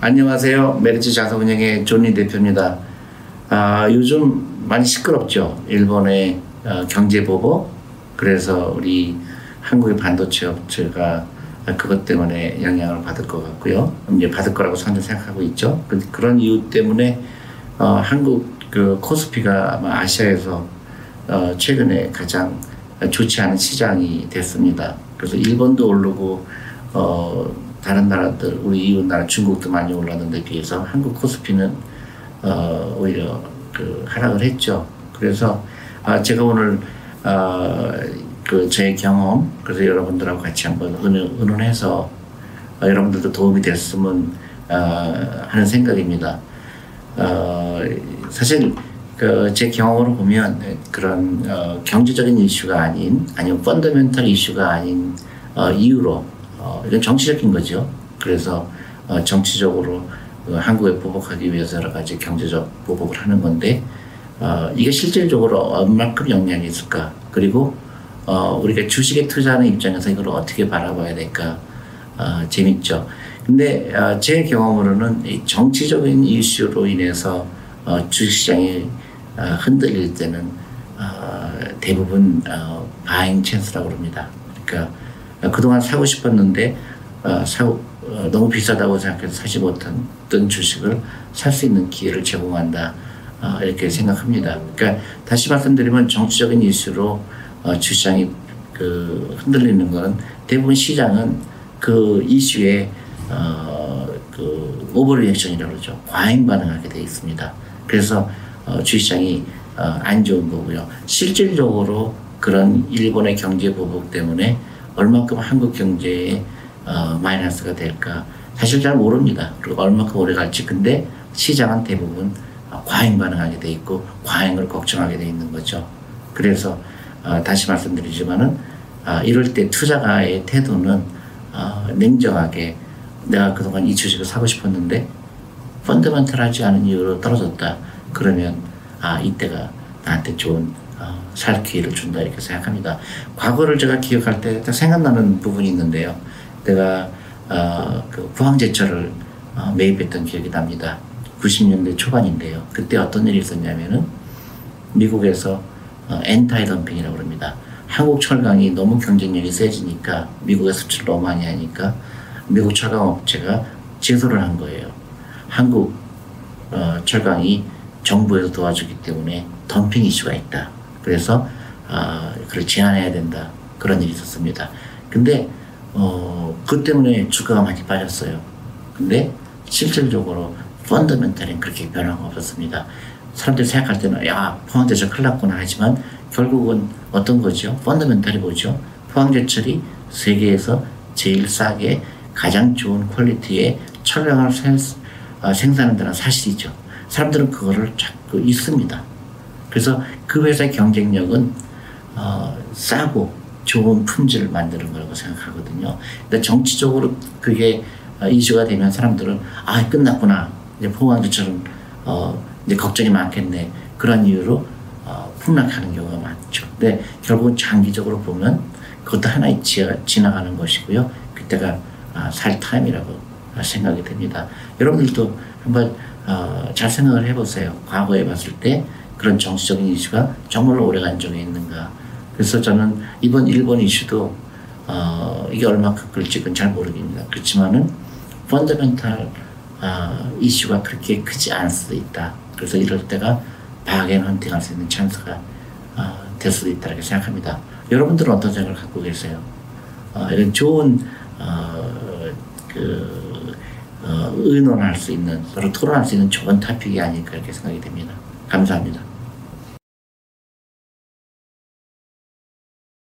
안녕하세요. 메리츠 자산운용의 존니 대표입니다. 아, 요즘 많이 시끄럽죠. 일본의 어, 경제보복. 그래서 우리 한국의 반도체 업체가 그것 때문에 영향을 받을 것 같고요. 이제 받을 거라고 사람들 생각하고 있죠. 그, 그런 이유 때문에 어, 한국 그 코스피가 아마 아시아에서 어, 최근에 가장 좋지 않은 시장이 됐습니다. 그래서 일본도 오르고 어, 다른 나라들 우리 이웃 나라 중국도 많이 올랐는데 비해서 한국 코스피는 어, 오히려 그 하락을 했죠. 그래서 아, 제가 오늘 어, 그제 경험 그래서 여러분들하고 같이 한번 의논, 의논해서 어, 여러분들도 도움이 됐으면 어, 하는 생각입니다. 어, 사실 그 제 경험으로 보면 그런 어, 경제적인 이슈가 아닌 아니면 펀더멘털 이슈가 아닌 어, 이유로 어, 이건 정치적인 거죠. 그래서 어, 정치적으로 어, 한국에 보복하기 위해서 여러 가지 경제적 보복을 하는 건데 어, 이게 실질적으로 얼마큼 영향이 있을까? 그리고 어, 우리가 주식에 투자하는 입장에서 이걸 어떻게 바라봐야 될까? 어, 재밌죠. 근데 어, 제 경험으로는 이 정치적인 이슈로 인해서 어, 주식시장이 어, 흔들릴 때는 어, 대부분 어, buying chance라고 합니다. 그러니까 그동안 사고 싶었는데 어, 사고 어, 너무 비싸다고 생각해서 사지 못했던 주식을 살 수 있는 기회를 제공한다 어, 이렇게 생각합니다. 그러니까 다시 말씀드리면 정치적인 이슈로 어, 주식시장이 그 흔들리는 것은 대부분 시장은 그 이슈에 어, 그 overreaction이라고 그러죠. 과잉 반응하게 되어 있습니다. 그래서 어, 주시장이 어, 안 좋은 거고요. 실질적으로 그런 일본의 경제 보복 때문에 얼마큼 한국 경제에 어, 마이너스가 될까 사실 잘 모릅니다. 그리고 얼마큼 오래 갈지 근데 시장은 대부분 과잉 반응하게 돼 있고 과잉을 걱정하게 돼 있는 거죠. 그래서 어, 다시 말씀드리지만은 어, 이럴 때 투자가의 태도는 어, 냉정하게 내가 그동안 이 주식을 사고 싶었는데 펀더멘털하지 않은 이유로 떨어졌다. 그러면 아 이때가 나한테 좋은 살 기회를 준다 이렇게 생각합니다. 과거를 제가 기억할 때 생각나는 부분이 있는데요. 내가 어, 그 포항제철을 어, 매입했던 기억이 납니다. 90년대 초반인데요. 그때 어떤 일이 있었냐면은 미국에서 어, 엔타이 덤핑이라고 그럽니다. 한국 철강이 너무 경쟁력이 세지니까 미국에 수출 너무 많이 하니까 미국 철강 업체가 제소를 한 거예요. 한국 어, 철강이 정부에서 도와주기 때문에 덤핑 이슈가 있다. 그래서 아, 그걸 제한해야 된다. 그런 일이 있었습니다. 근데 어, 그 때문에 주가가 많이 빠졌어요. 근데 실질적으로 펀더멘탈은 그렇게 변화가 없었습니다. 사람들이 생각할 때는 야 포항제철 큰일 났구나 하지만 결국은 어떤 거죠? 펀더멘탈이 뭐죠? 포항제철이 세계에서 제일 싸게 가장 좋은 퀄리티의 철량을 어, 생산한다는 사실이죠. 사람들은 그거를 자꾸 있습니다. 그래서 그 회사의 경쟁력은 어, 싸고 좋은 품질을 만드는 거라고 생각하거든요. 근데 정치적으로 그게 어, 이슈가 되면 사람들은 아 끝났구나 이제 포항주처럼 어, 이제 걱정이 많겠네 그런 이유로 어, 폭락하는 경우가 많죠. 근데 결국은 장기적으로 보면 그것도 하나의 지하, 지나가는 것이고요. 그때가 아, 살 타임이라고 생각이 됩니다. 여러분들도 한번 어, 잘 생각을 해보세요. 과거에 봤을 때 그런 정치적인 이슈가 정말로 오래간 적이 있는가. 그래서 저는 이번 일본 이슈도 어, 이게 얼마큼 끌지는 잘 모르겠습니다. 그렇지만은 펀더멘탈 어, 이슈가 그렇게 크지 않을 수도 있다. 그래서 이럴 때가 바겐 헌팅할 수 있는 찬스가 어, 될 수도 있다고 생각합니다. 여러분들은 어떤 생각을 갖고 계세요? 어, 이런 좋은 어, 그 어, 의논할 수 있는 서로 토론할 수 있는 좋은 타픽이 아닐까 이렇게 생각이 됩니다. 감사합니다.